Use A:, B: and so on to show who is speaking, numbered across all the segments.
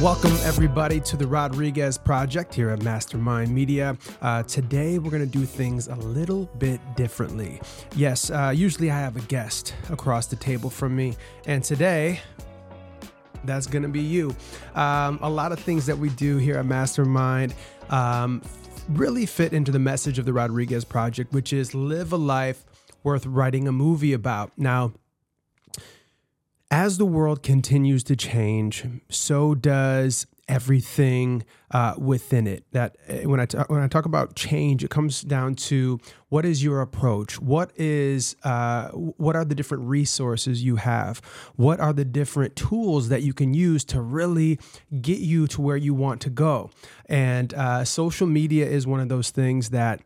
A: Welcome, everybody, to the Rodriguez Project here at Mastermynd Media. Uh, today, we're going to do things a little bit differently. Yes, uh, usually I have a guest across the table from me, and today, that's going to be you. Um, a lot of things that we do here at Mastermynd um, really fit into the message of the Rodriguez Project, which is live a life worth writing a movie about. Now, as the world continues to change, so does everything uh, within it. That uh, when I t- when I talk about change, it comes down to what is your approach. What is uh, what are the different resources you have? What are the different tools that you can use to really get you to where you want to go? And uh, social media is one of those things that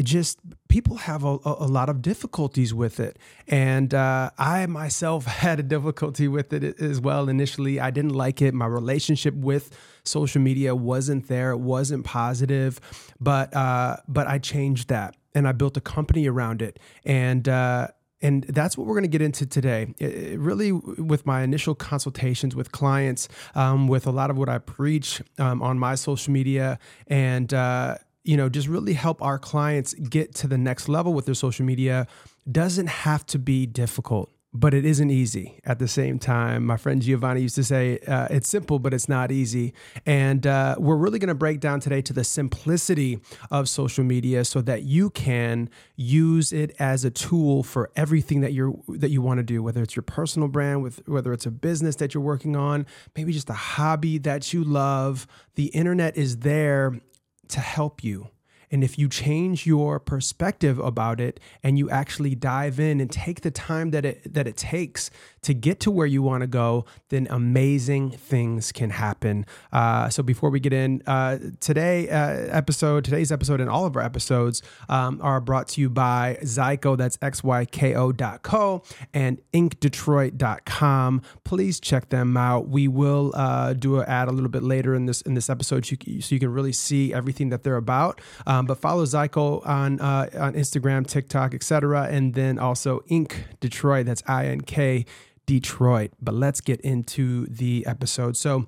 A: it just people have a, a, lot of difficulties with it. And uh, i myself had a difficulty with it as well initially. I didn't like it. My relationship with social media wasn't there. It wasn't positive. But uh, but i changed that and i built a company around it. And uh, and that's what we're going to get into today. It, really, with my initial consultations with clients, um, with a lot of what I preach um, on my social media, and uh, you know, just really help our clients get to the next level with their social media doesn't have to be difficult, but it isn't easy at the same time. My friend Giovanni used to say, uh, it's simple, but it's not easy. And uh, we're really going to break down today to the simplicity of social media so that you can use it as a tool for everything that you're that you want to do, whether it's your personal brand, with whether it's a business that you're working on, maybe just a hobby that you love. The internet is there to help you. And if you change your perspective about it and you actually dive in and take the time that it that it takes to get to where you want to go, then amazing things can happen. Uh, so before we get in uh, today uh, episode, today's episode, and all of our episodes um, are brought to you by Xyko. That's x y k o dot co and inkdetroit.com. Please check them out. We will uh, do an ad a little bit later in this in this episode, so you, so you can really see everything that they're about. Um, but follow Xyko on uh, on Instagram, TikTok, etc., and then also Ink Detroit. That's I N K Detroit. But let's get into the episode. So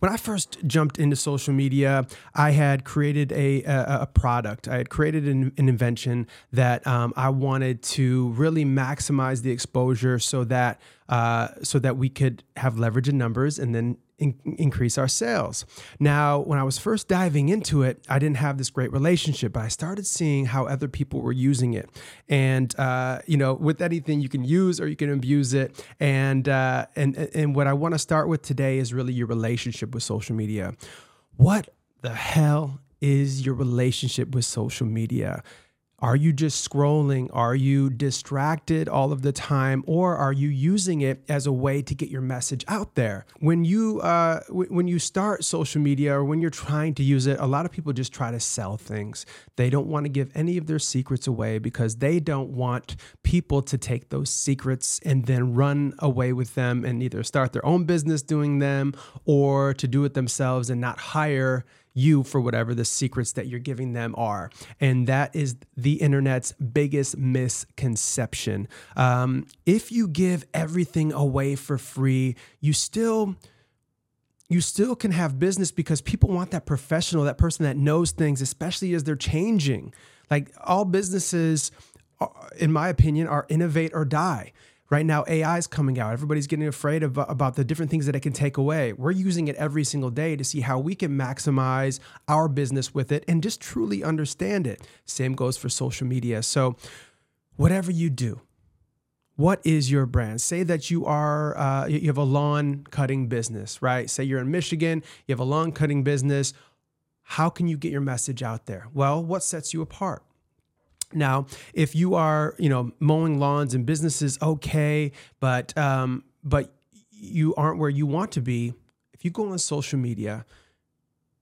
A: when I first jumped into social media, I had created a, a, a product. I had created an, an invention that um, I wanted to really maximize the exposure so that uh, so that we could have leverage in numbers and then in- increase our sales. Now, when I was first diving into it, I didn't have this great relationship, but I started seeing how other people were using it. And uh, you know, with anything you can use or you can abuse it. And uh, and and what I want to start with today is really your relationship with social media. What the hell is your relationship with social media? Are you just scrolling? Are you distracted all of the time? Or are you using it as a way to get your message out there? When you uh, w- when you start social media or when you're trying to use it, a lot of people just try to sell things. They don't want to give any of their secrets away because they don't want people to take those secrets and then run away with them and either start their own business doing them or to do it themselves and not hire you for whatever the secrets that you're giving them are. And that is the internet's biggest misconception. Um, if you give everything away for free, you still you still can have business because people want that professional, that person that knows things, especially as they're changing. Like all businesses, uh, in my opinion, are innovate or die. Right now, AI is coming out. Everybody's getting afraid of, about the different things that it can take away. We're using it every single day to see how we can maximize our business with it and just truly understand it. Same goes for social media. So, whatever you do, what is your brand? Say that you are uh, you have a lawn cutting business, right? Say you're in Michigan, you have a lawn cutting business. How can you get your message out there? Well, what sets you apart? Now, if you are, you know, mowing lawns and businesses, okay, but um, but you aren't where you want to be. If you go on social media,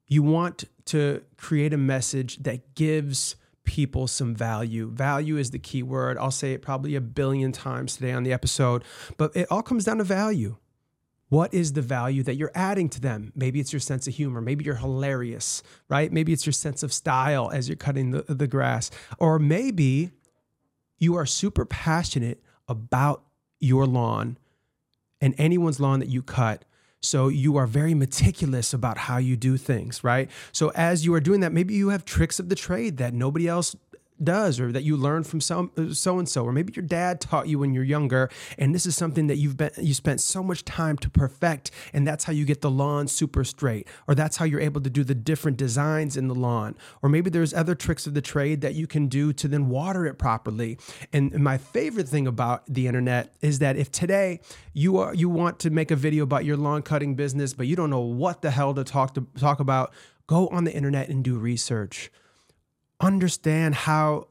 A: you want to create a message that gives people some value. Value is the key word. I'll say it probably a billion times today on the episode, but it all comes down to value. What is the value that you're adding to them? Maybe it's your sense of humor. Maybe you're hilarious, right? Maybe it's your sense of style as you're cutting the, the grass. Or maybe you are super passionate about your lawn and anyone's lawn that you cut So you are very meticulous about how you do things, right? So as you are doing that, maybe you have tricks of the trade that nobody else does or that you learned from so so and so or maybe your dad taught you when you're younger and this is something that you've been you spent so much time to perfect and that's how you get the lawn super straight or that's how you're able to do the different designs in the lawn. Or maybe there's other tricks of the trade that you can do to then water it properly. And my favorite thing about the internet is that if today you are you want to make a video about your lawn cutting business but you don't know what the hell to talk to talk about go on the internet and do research understand how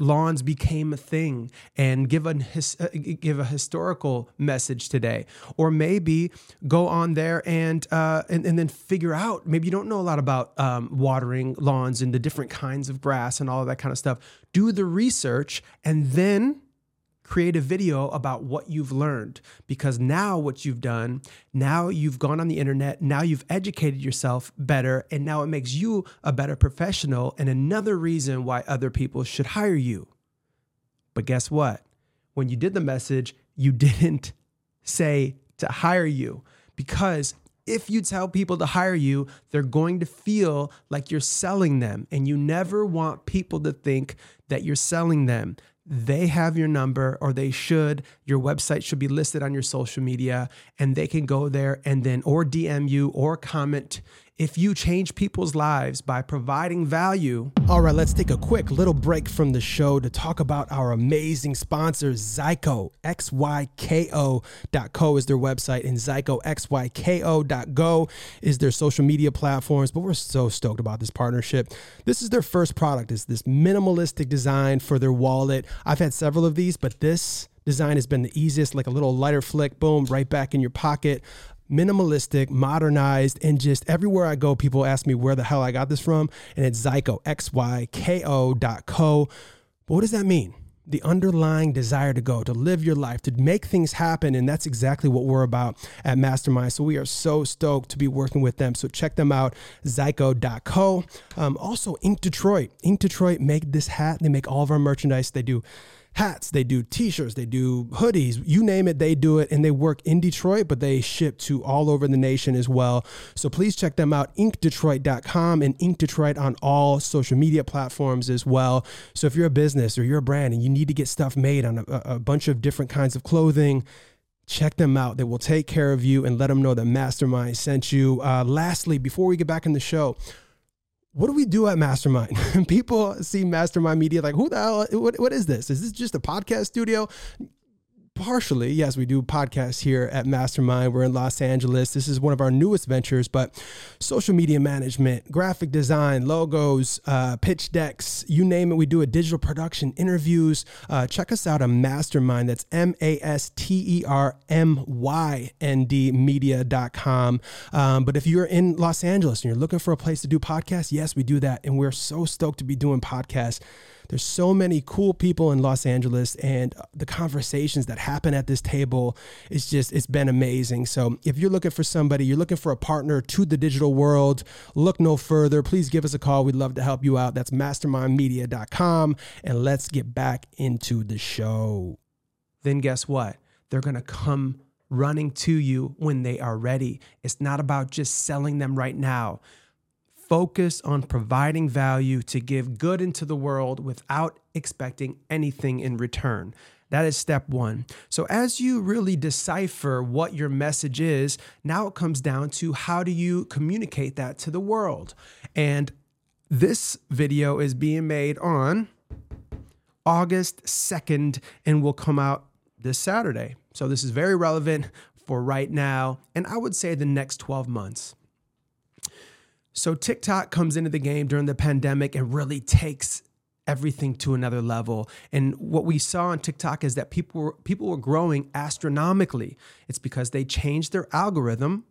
A: lawns became a thing and give a uh, give a historical message today. Or maybe go on there and, uh, and and then figure out maybe you don't know a lot about um, watering lawns and the different kinds of grass and all of that kind of stuff. Do the research and then create a video about what you've learned because now what you've done, now you've gone on the internet, now you've educated yourself better, and now it makes you a better professional and another reason why other people should hire you. But guess what? When you did the message, you didn't say to hire you because if you tell people to hire you, they're going to feel like you're selling them. And you never want people to think that you're selling them they have your number or they should your website should be listed on your social media and they can go there and then or dm you or comment if you change people's lives by providing value. All right, let's take a quick little break from the show to talk about our amazing sponsors, Xyko, X-Y-K-O.co is their website, and Xyko, X-Y-K-O.go is their social media platforms. But we're so stoked about this partnership. This is their first product. It's this minimalistic design for their wallet. I've had several of these, but this design has been the easiest, like a little lighter flick, boom, right back in your pocket minimalistic, modernized, and just everywhere I go, people ask me where the hell I got this from. And it's Xyko, X Y K O dot co. But what does that mean? The underlying desire to go, to live your life, to make things happen. And that's exactly what we're about at Mastermynd. So we are so stoked to be working with them. So check them out, xyko.co. Um, also, Ink Detroit. Ink Detroit make this hat. They make all of our merchandise. They do hats, they do t-shirts, they do hoodies, you name it, they do it and they work in Detroit, but they ship to all over the nation as well. So please check them out inkdetroit.com and Ink Detroit on all social media platforms as well. So if you're a business or you're a brand and you need to get stuff made on a, a bunch of different kinds of clothing, check them out. They will take care of you and let them know that Mastermynd sent you. Uh, lastly, before we get back in the show, what do we do at Mastermynd? People see Mastermynd Media like, who the hell? What, what is this? Is this just a podcast studio? Partially, yes, we do podcasts here at Mastermynd. We're in Los Angeles. This is one of our newest ventures, but social media management, graphic design, logos, uh, pitch decks, you name it. We do a digital production, interviews. Uh, check us out on Mastermynd. That's M A S T E R M Y N D media.com. Um, but if you're in Los Angeles and you're looking for a place to do podcasts, yes, we do that. And we're so stoked to be doing podcasts there's so many cool people in Los Angeles, and uh, the conversations that happen at this table is just, it's been amazing. So if you're looking for somebody, you're looking for a partner to the digital world, look no further. Please give us a call. We'd love to help you out. That's mastermyndmedia.com. And let's get back into the show. Then guess what? They're going to come running to you when they are ready. It's not about just selling them right now focus on providing value to give good into the world without expecting anything in return. That is step one. So, as you really decipher what your message is, now it comes down to how do you communicate that to the world? And this video is being made on August 2nd and will come out this Saturday. So, this is very relevant for right now, and I would say the next 12 months. So TikTok comes into the game during the pandemic and really takes everything to another level. And what we saw on TikTok is that people were, people were growing astronomically. It's because they changed their algorithm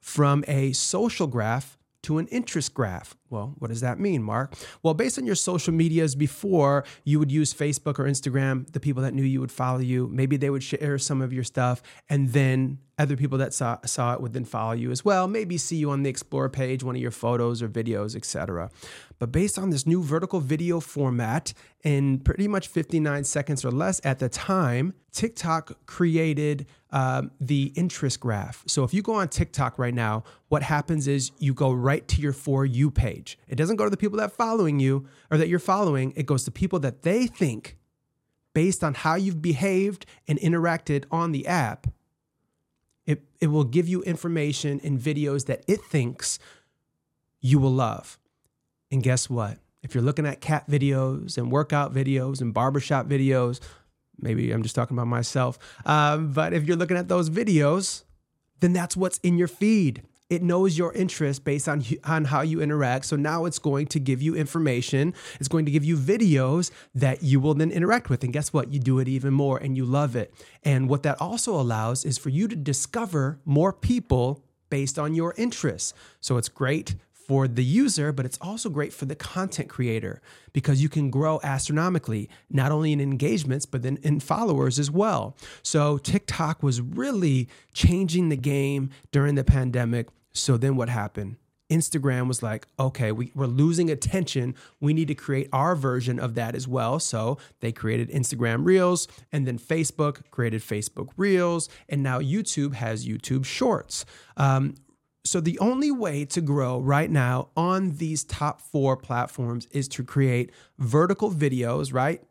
A: from a social graph to an interest graph. Well, what does that mean, Mark? Well, based on your social medias before, you would use Facebook or Instagram. The people that knew you would follow you. Maybe they would share some of your stuff, and then other people that saw, saw it would then follow you as well. Maybe see you on the Explore page, one of your photos or videos, etc. But based on this new vertical video format, in pretty much 59 seconds or less at the time, TikTok created um, the interest graph. So if you go on TikTok right now, what happens is you go right to your For You page. It doesn't go to the people that following you or that you're following, it goes to people that they think, based on how you've behaved and interacted on the app, it, it will give you information and videos that it thinks you will love. And guess what? If you're looking at cat videos and workout videos and barbershop videos, maybe I'm just talking about myself, um, but if you're looking at those videos, then that's what's in your feed. It knows your interest based on, on how you interact. So now it's going to give you information. It's going to give you videos that you will then interact with. And guess what? You do it even more and you love it. And what that also allows is for you to discover more people based on your interests. So it's great for the user, but it's also great for the content creator because you can grow astronomically, not only in engagements, but then in followers as well. So TikTok was really changing the game during the pandemic. So then what happened? Instagram was like, okay, we, we're losing attention. We need to create our version of that as well. So they created Instagram Reels, and then Facebook created Facebook Reels, and now YouTube has YouTube Shorts. Um, so the only way to grow right now on these top four platforms is to create vertical videos, right?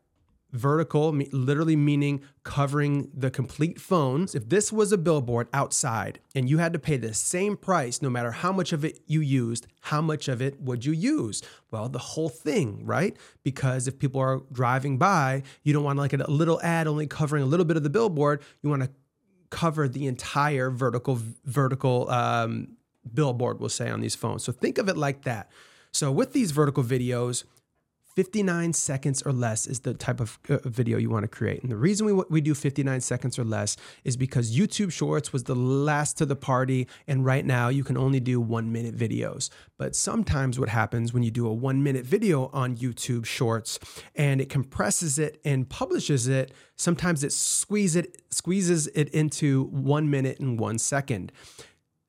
A: Vertical, literally meaning covering the complete phones. If this was a billboard outside and you had to pay the same price no matter how much of it you used, how much of it would you use? Well, the whole thing, right? Because if people are driving by, you don't want like a little ad only covering a little bit of the billboard. You want to cover the entire vertical vertical um, billboard will say on these phones. So think of it like that. So with these vertical videos, 59 seconds or less is the type of uh, video you want to create. And the reason we, we do 59 seconds or less is because YouTube Shorts was the last to the party. And right now you can only do one minute videos. But sometimes what happens when you do a one minute video on YouTube Shorts and it compresses it and publishes it, sometimes it squeeze it, squeezes it into one minute and one second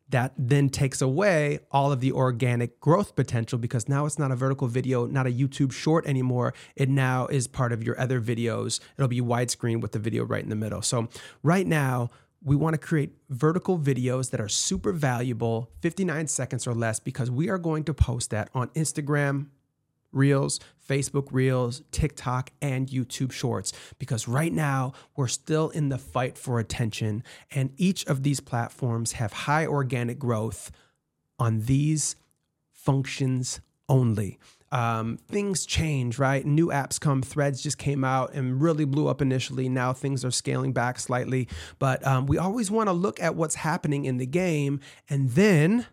A: that then takes away all of the organic growth potential because now it's not a vertical video, not a YouTube short anymore. It now is part of your other videos. It'll be widescreen with the video right in the middle. So, right now, we want to create vertical videos that are super valuable, 59 seconds or less, because we are going to post that on Instagram, Reels, Facebook Reels, TikTok, and YouTube Shorts. Because right now, we're still in the fight for attention, and each of these platforms have high organic growth on these functions only. Um, things change, right? New apps come. Threads just came out and really blew up initially. Now things are scaling back slightly. But um, we always want to look at what's happening in the game, and then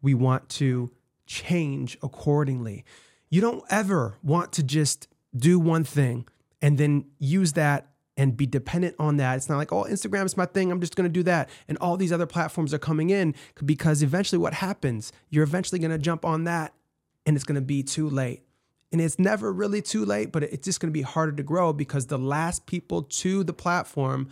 A: we want to change accordingly. You don't ever want to just do one thing and then use that and be dependent on that. It's not like, oh, Instagram's my thing. I'm just going to do that. And all these other platforms are coming in because eventually what happens, you're eventually going to jump on that and it's going to be too late. And it's never really too late, but it's just going to be harder to grow because the last people to the platform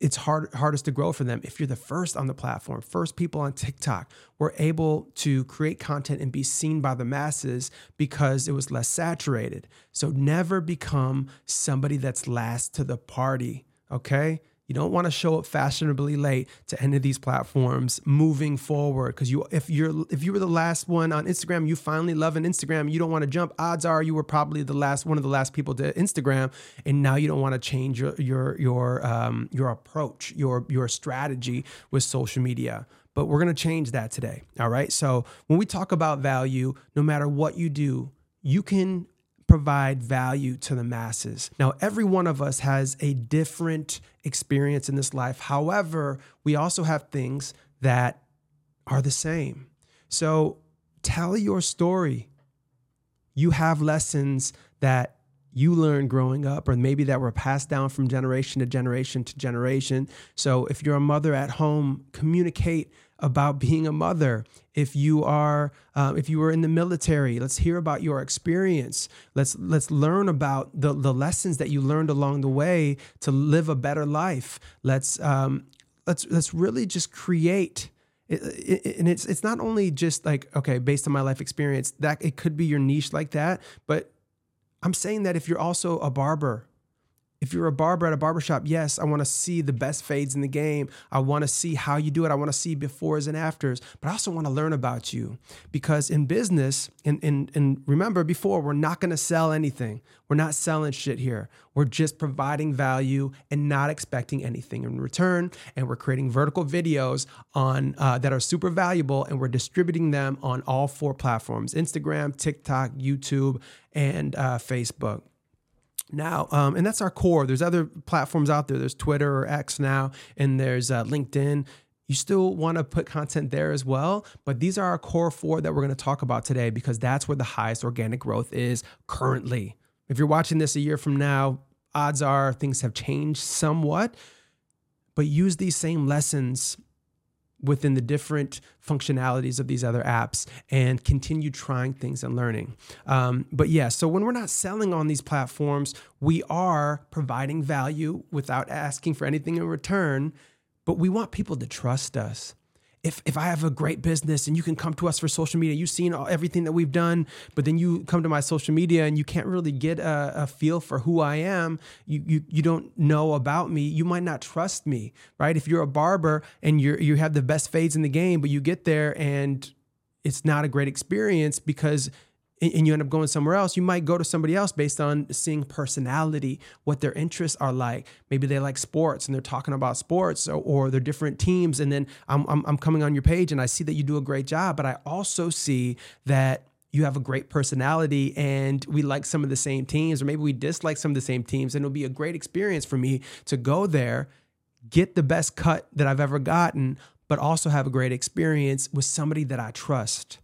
A: it's hard hardest to grow for them. If you're the first on the platform first people on tiktok were able to create content and be seen by the masses because it was less saturated. So never become somebody that's last to the party okay you don't want to show up fashionably late to any of these platforms moving forward because you if you're if you were the last one on Instagram, you finally love an Instagram, you don't want to jump. Odds are you were probably the last one of the last people to Instagram, and now you don't want to change your your your um, your approach, your your strategy with social media but we're going to change that today. All right. So when we talk about value, no matter what you do, you can provide value to the masses. Now, every one of us has a different experience in this life. However, we also have things that are the same. So tell your story. You have lessons that you learned growing up, or maybe that were passed down from generation to generation to generation. So if you're a mother at home, communicate about being a mother. If you are, uh, if you were in the military, let's hear about your experience. Let's let's learn about the the lessons that you learned along the way to live a better life. Let's um, let's let's really just create. It, it, and it's it's not only just like okay based on my life experience that it could be your niche like that but i'm saying that if you're also a barber if you're a barber at a barbershop, yes, I want to see the best fades in the game. I want to see how you do it. I want to see befores and afters, but I also want to learn about you because in business, and, and, and remember before, we're not going to sell anything. We're not selling shit here. We're just providing value and not expecting anything in return. And we're creating vertical videos on uh, that are super valuable, and we're distributing them on all four platforms: Instagram, TikTok, YouTube, and uh, Facebook now um, and that's our core. There's other platforms out there. There's twitter or x now and there's uh, linkedin. You still want to put content there as well but these are our core four that we're going to talk about today because that's where the highest organic growth is currently. If you're watching this a year from now odds are things have changed somewhat but use these same lessons within the different functionalities of these other apps and continue trying things and learning. Um, but yeah, so when we're not selling on these platforms, we are providing value without asking for anything in return, but we want people to trust us if if I have a great business and you can come to us for social media, you've seen all, everything that we've done, but then you come to my social media and you can't really get a, a, feel for who I am. You, you you don't know about me. You might not trust me, right? If you're a barber and you you have the best fades in the game, but you get there and it's not a great experience because and you end up going somewhere else, you might go to somebody else based on seeing personality, what their interests are like. Maybe they like sports and they're talking about sports or, or they're different teams. And then I'm, I'm, I'm coming on your page and I see that you do a great job, but I also see that you have a great personality and we like some of the same teams, or maybe we dislike some of the same teams. And it'll be a great experience for me to go there, get the best cut that I've ever gotten, but also have a great experience with somebody that I trust.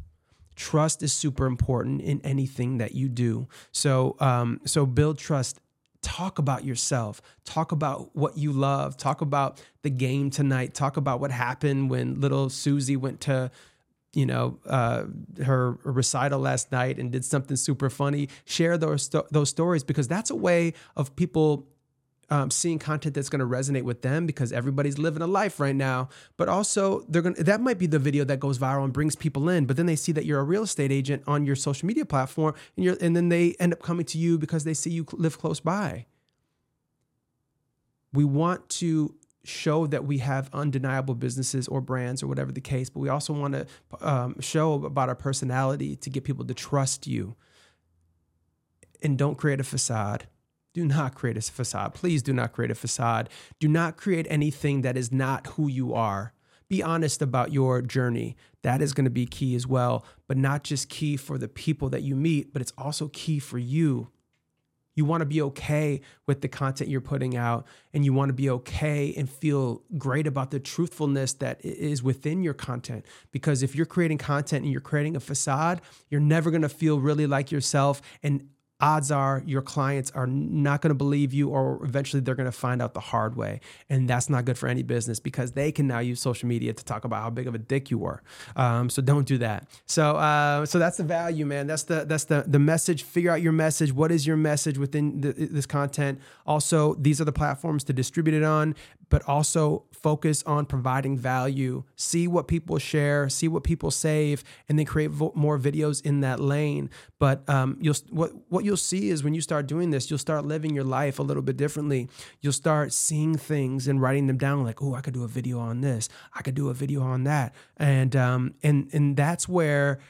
A: Trust is super important in anything that you do. So, um, so build trust. Talk about yourself. Talk about what you love. Talk about the game tonight. Talk about what happened when little Susie went to, you know, uh, her recital last night and did something super funny. Share those those stories because that's a way of people um, seeing content that's going to resonate with them because everybody's living a life right now. But also, they're going to that might be the video that goes viral and brings people in. But then they see that you're a real estate agent on your social media platform, and you're and then they end up coming to you because they see you live close by. We want to show that we have undeniable businesses or brands or whatever the case, but we also want to um, show about our personality to get people to trust you. And don't create a facade do not create a facade. Please do not create a facade. Do not create anything that is not who you are. Be honest about your journey. That is going to be key as well, but not just key for the people that you meet, but it's also key for you. You want to be okay with the content you're putting out, and you want to be okay and feel great about the truthfulness that is within your content. Because if you're creating content and you're creating a facade, you're never going to feel really like yourself. And odds are your clients are not going to believe you or eventually they're going to find out the hard way. And that's not good for any business because they can now use social media to talk about how big of a dick you were. Um, so don't do that. So uh, so that's the value man. That's the that's the the message. Figure out your message. What is your message within the, this content? Also these are the platforms to distribute it on but also focus on providing value. See what people share, see what people save, and then create vo- more videos in that lane. But um, you'll what what you'll see is when you start doing this, you'll start living your life a little bit differently. You'll start seeing things and writing them down, like, oh, I could do a video on this, I could do a video on that, and um, and and that's where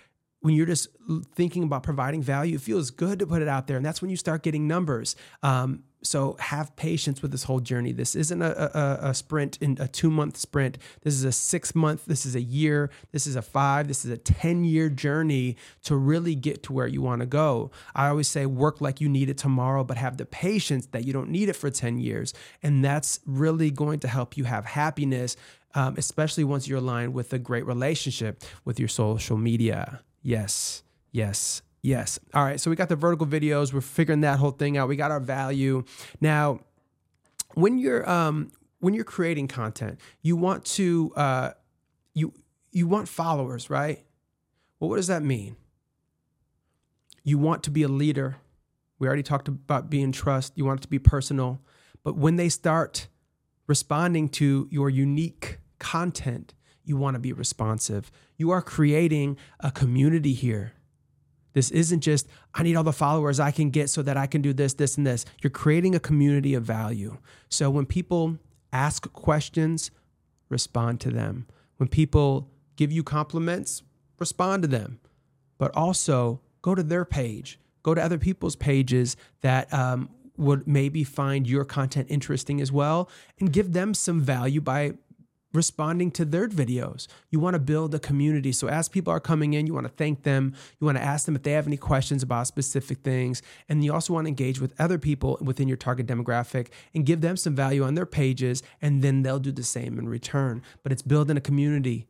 A: when you're just thinking about providing value, it feels good to put it out there. And that's when you start getting numbers. Um, so have patience with this whole journey. This isn't a, a, a, sprint in a two month sprint. This is a six month, this is a year, this is a five, this is a 10 year journey to really get to where you want to go. I always say work like you need it tomorrow, but have the patience that you don't need it for 10 years. And that's really going to help you have happiness, um, especially once you're aligned with a great relationship with your social media. Yes, yes. Yes. All right. So we got the vertical videos. We're figuring that whole thing out. We got our value. Now, when you're um, when you're creating content, you want to uh, you you want followers, right? Well, what does that mean? You want to be a leader. We already talked about being trust. You want it to be personal. But when they start responding to your unique content, you want to be responsive. You are creating a community here. This isn't just, I need all the followers I can get so that I can do this, this, and this. You're creating a community of value. So when people ask questions, respond to them. When people give you compliments, respond to them. But also go to their page, go to other people's pages that um, would maybe find your content interesting as well, and give them some value by responding to their videos. You want to build a community. So as people are coming in, you want to thank them. You want to ask them if they have any questions about specific things. And you also want to engage with other people within your target demographic and give them some value on their pages. And then they'll do the same in return. But it's building a community.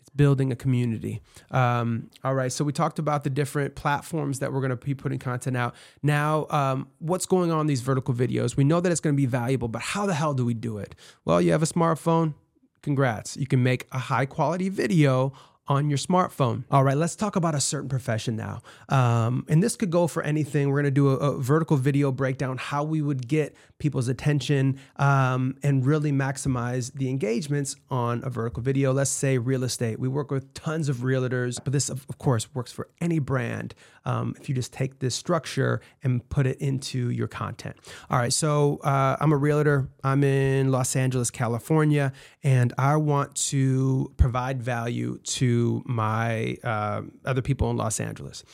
A: It's building a community. Um, all right. So we talked about the different platforms that we're going to be putting content out. Now, um, what's going on in these vertical videos? We know that it's going to be valuable, but how the hell do we do it? Well, you have a smartphone Congrats. You can make a high quality video on your smartphone. All right, let's talk about a certain profession now. Um, and this could go for anything. We're going to do a, a, vertical video breakdown how we would get people's attention um, and really maximize the engagements on a vertical video. Let's say real estate. We work with tons of realtors, but this, of, of course, works for any brand um, if you just take this structure and put it into your content. All right, so uh, I'm a realtor. I'm in Los Angeles, California, and I want to provide value to my uh, other people in Los Angeles.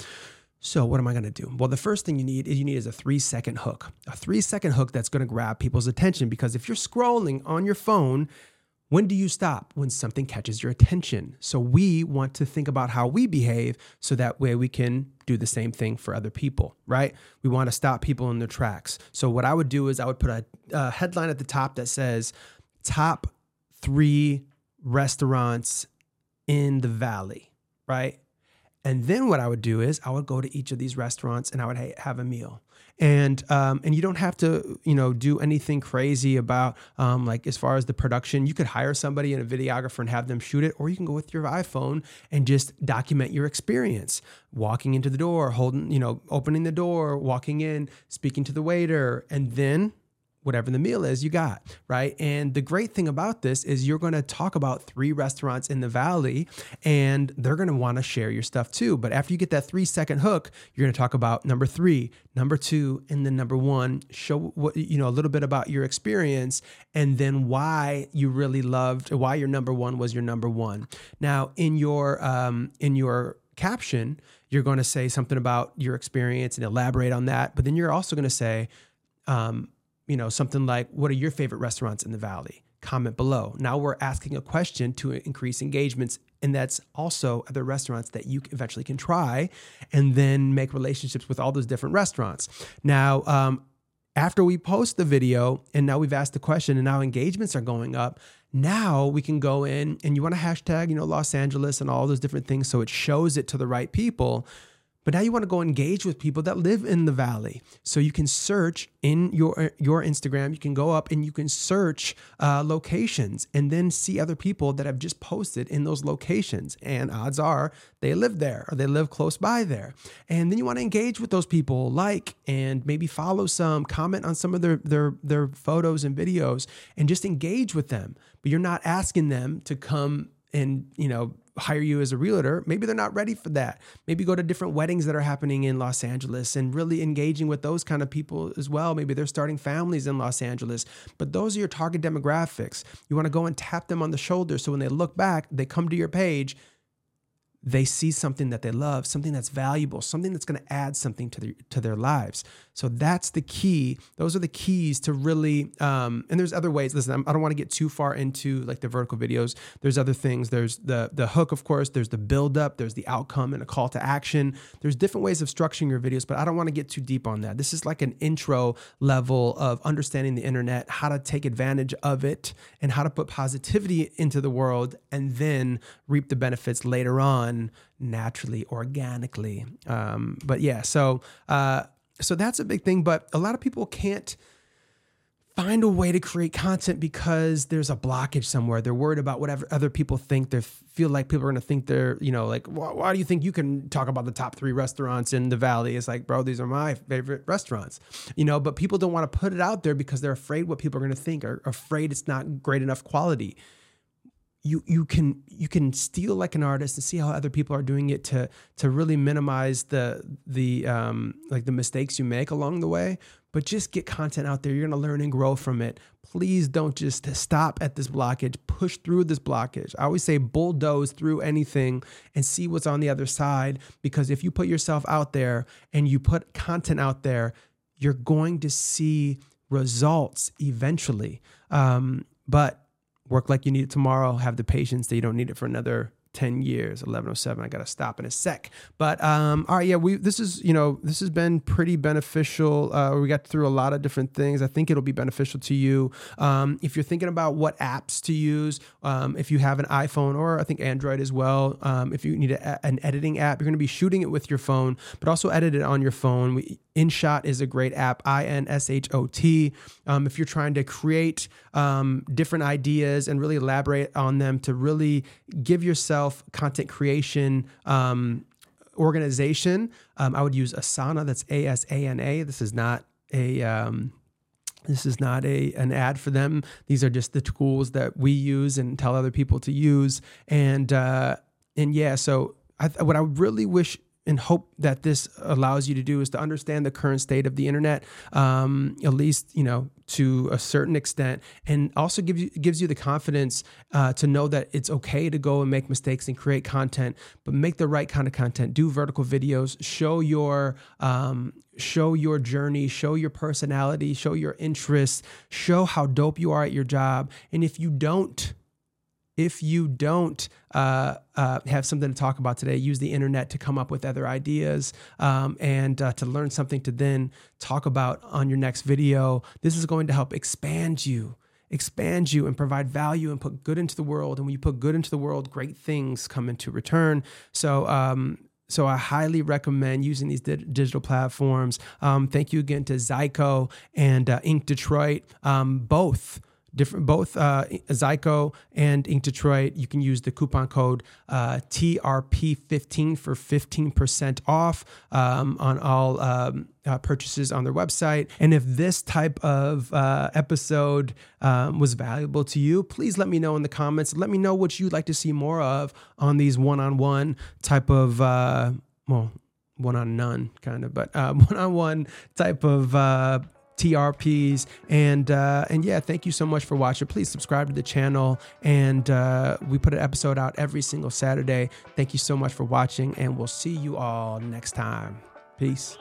A: So what am I going to do? Well, the first thing you need is you need is a three second hook, a three second hook that's going to grab people's attention. Because if you're scrolling on your phone, when do you stop? When something catches your attention. So we want to think about how we behave so that way we can do the same thing for other people, right? We want to stop people in their tracks. So what I would do is I would put a, a headline at the top that says top three restaurants in the valley, right? And then what I would do is I would go to each of these restaurants and I would ha- have a meal and um, and you don't have to you know do anything crazy about um, like as far as the production. You could hire somebody and a videographer and have them shoot it, or you can go with your iPhone and just document your experience, walking into the door, holding you know opening the door, walking in, speaking to the waiter, and then whatever the meal is you got, right? And the great thing about this is you're going to talk about three restaurants in the valley and they're going to want to share your stuff too. But after you get that 3 second hook, you're going to talk about number 3, number 2, and then number 1, show what you know a little bit about your experience and then why you really loved why your number 1 was your number 1. Now, in your um in your caption, you're going to say something about your experience and elaborate on that, but then you're also going to say um you know, something like, what are your favorite restaurants in the Valley? Comment below. Now we're asking a question to increase engagements. And that's also other restaurants that you eventually can try and then make relationships with all those different restaurants. Now, um, after we post the video and now we've asked the question and now engagements are going up, now we can go in and you want to hashtag, you know, Los Angeles and all those different things so it shows it to the right people. But now you want to go engage with people that live in the valley. So you can search in your your Instagram. You can go up and you can search uh, locations and then see other people that have just posted in those locations. And odds are they live there or they live close by there. And then you want to engage with those people, like and maybe follow some, comment on some of their their their photos and videos, and just engage with them. But you're not asking them to come and you know hire you as a realtor, maybe they're not ready for that. Maybe go to different weddings that are happening in Los Angeles and really engaging with those kind of people as well. Maybe they're starting families in Los Angeles, but those are your target demographics. You want to go and tap them on the shoulder so when they look back, they come to your page they see something that they love, something that's valuable, something that's going to add something to their to their lives. So that's the key. Those are the keys to really. Um, and there's other ways. Listen, I don't want to get too far into like the vertical videos. There's other things. There's the the hook, of course. There's the build up. There's the outcome and a call to action. There's different ways of structuring your videos, but I don't want to get too deep on that. This is like an intro level of understanding the internet, how to take advantage of it, and how to put positivity into the world, and then reap the benefits later on run naturally, organically. Um, but yeah, so uh, so that's a big thing. But a lot of people can't find a way to create content because there's a blockage somewhere. They're worried about whatever other people think. They feel like people are going to think they're, you know, like, why, why, do you think you can talk about the top three restaurants in the valley? It's like, bro, these are my favorite restaurants, you know, but people don't want to put it out there because they're afraid what people are going to think or afraid it's not great enough quality you you can you can steal like an artist and see how other people are doing it to to really minimize the the um like the mistakes you make along the way. But just get content out there. You're going to learn and grow from it. Please don't just stop at this blockage. Push through this blockage. I always say bulldoze through anything and see what's on the other side because if you put yourself out there and you put content out there you're going to see results eventually. Um, but work like you need it tomorrow, have the patience that you don't need it for another 10 years 1107 i gotta stop in a sec. But um all right yeah we this is you know this has been pretty beneficial. Uh we got through a lot of different things. I think it'll be beneficial to you. Um if you're thinking about what apps to use um if you have an iphone or i think android as well um if you need a, an editing app you're going to be shooting it with your phone but also edit it on your phone. We, InShot is a great app, I N S H O T. Um, if you're trying to create um, different ideas and really elaborate on them to really give yourself content creation um, organization, um, I would use Asana. That's A S A N A. This is not a um, this is not a an ad for them. These are just the tools that we use and tell other people to use. And uh, and yeah, so I, what I really wish and hope that this allows you to do is to understand the current state of the internet, um, at least you know to a certain extent, and also gives you gives you the confidence uh, to know that it's okay to go and make mistakes and create content, but make the right kind of content. Do vertical videos, show your um, show your journey, show your personality, show your interests, show how dope you are at your job, and if you don't if you don't uh, uh, have something to talk about today, use the internet to come up with other ideas um, and uh, to learn something to then talk about on your next video. This is going to help expand you, expand you, and provide value and put good into the world. And when you put good into the world, great things come into return. So, um, so I highly recommend using these di- digital platforms. Um, thank you again to Xyko and uh, Ink Detroit, um, both different both uh, Xyko and Ink Detroit. You can use the coupon code uh, TRP15 for 15% off um, on all um, uh, purchases on their website. And if this type of uh, episode um, was valuable to you, please let me know in the comments. Let me know what you'd like to see more of on these one-on-one type of uh, well one on none kind of, but one on one type of uh, TRPs. And uh, and yeah, thank you so much for watching. Please subscribe to the channel. And uh, we put an episode out every single Saturday. Thank you so much for watching, and we'll see you all next time. Peace.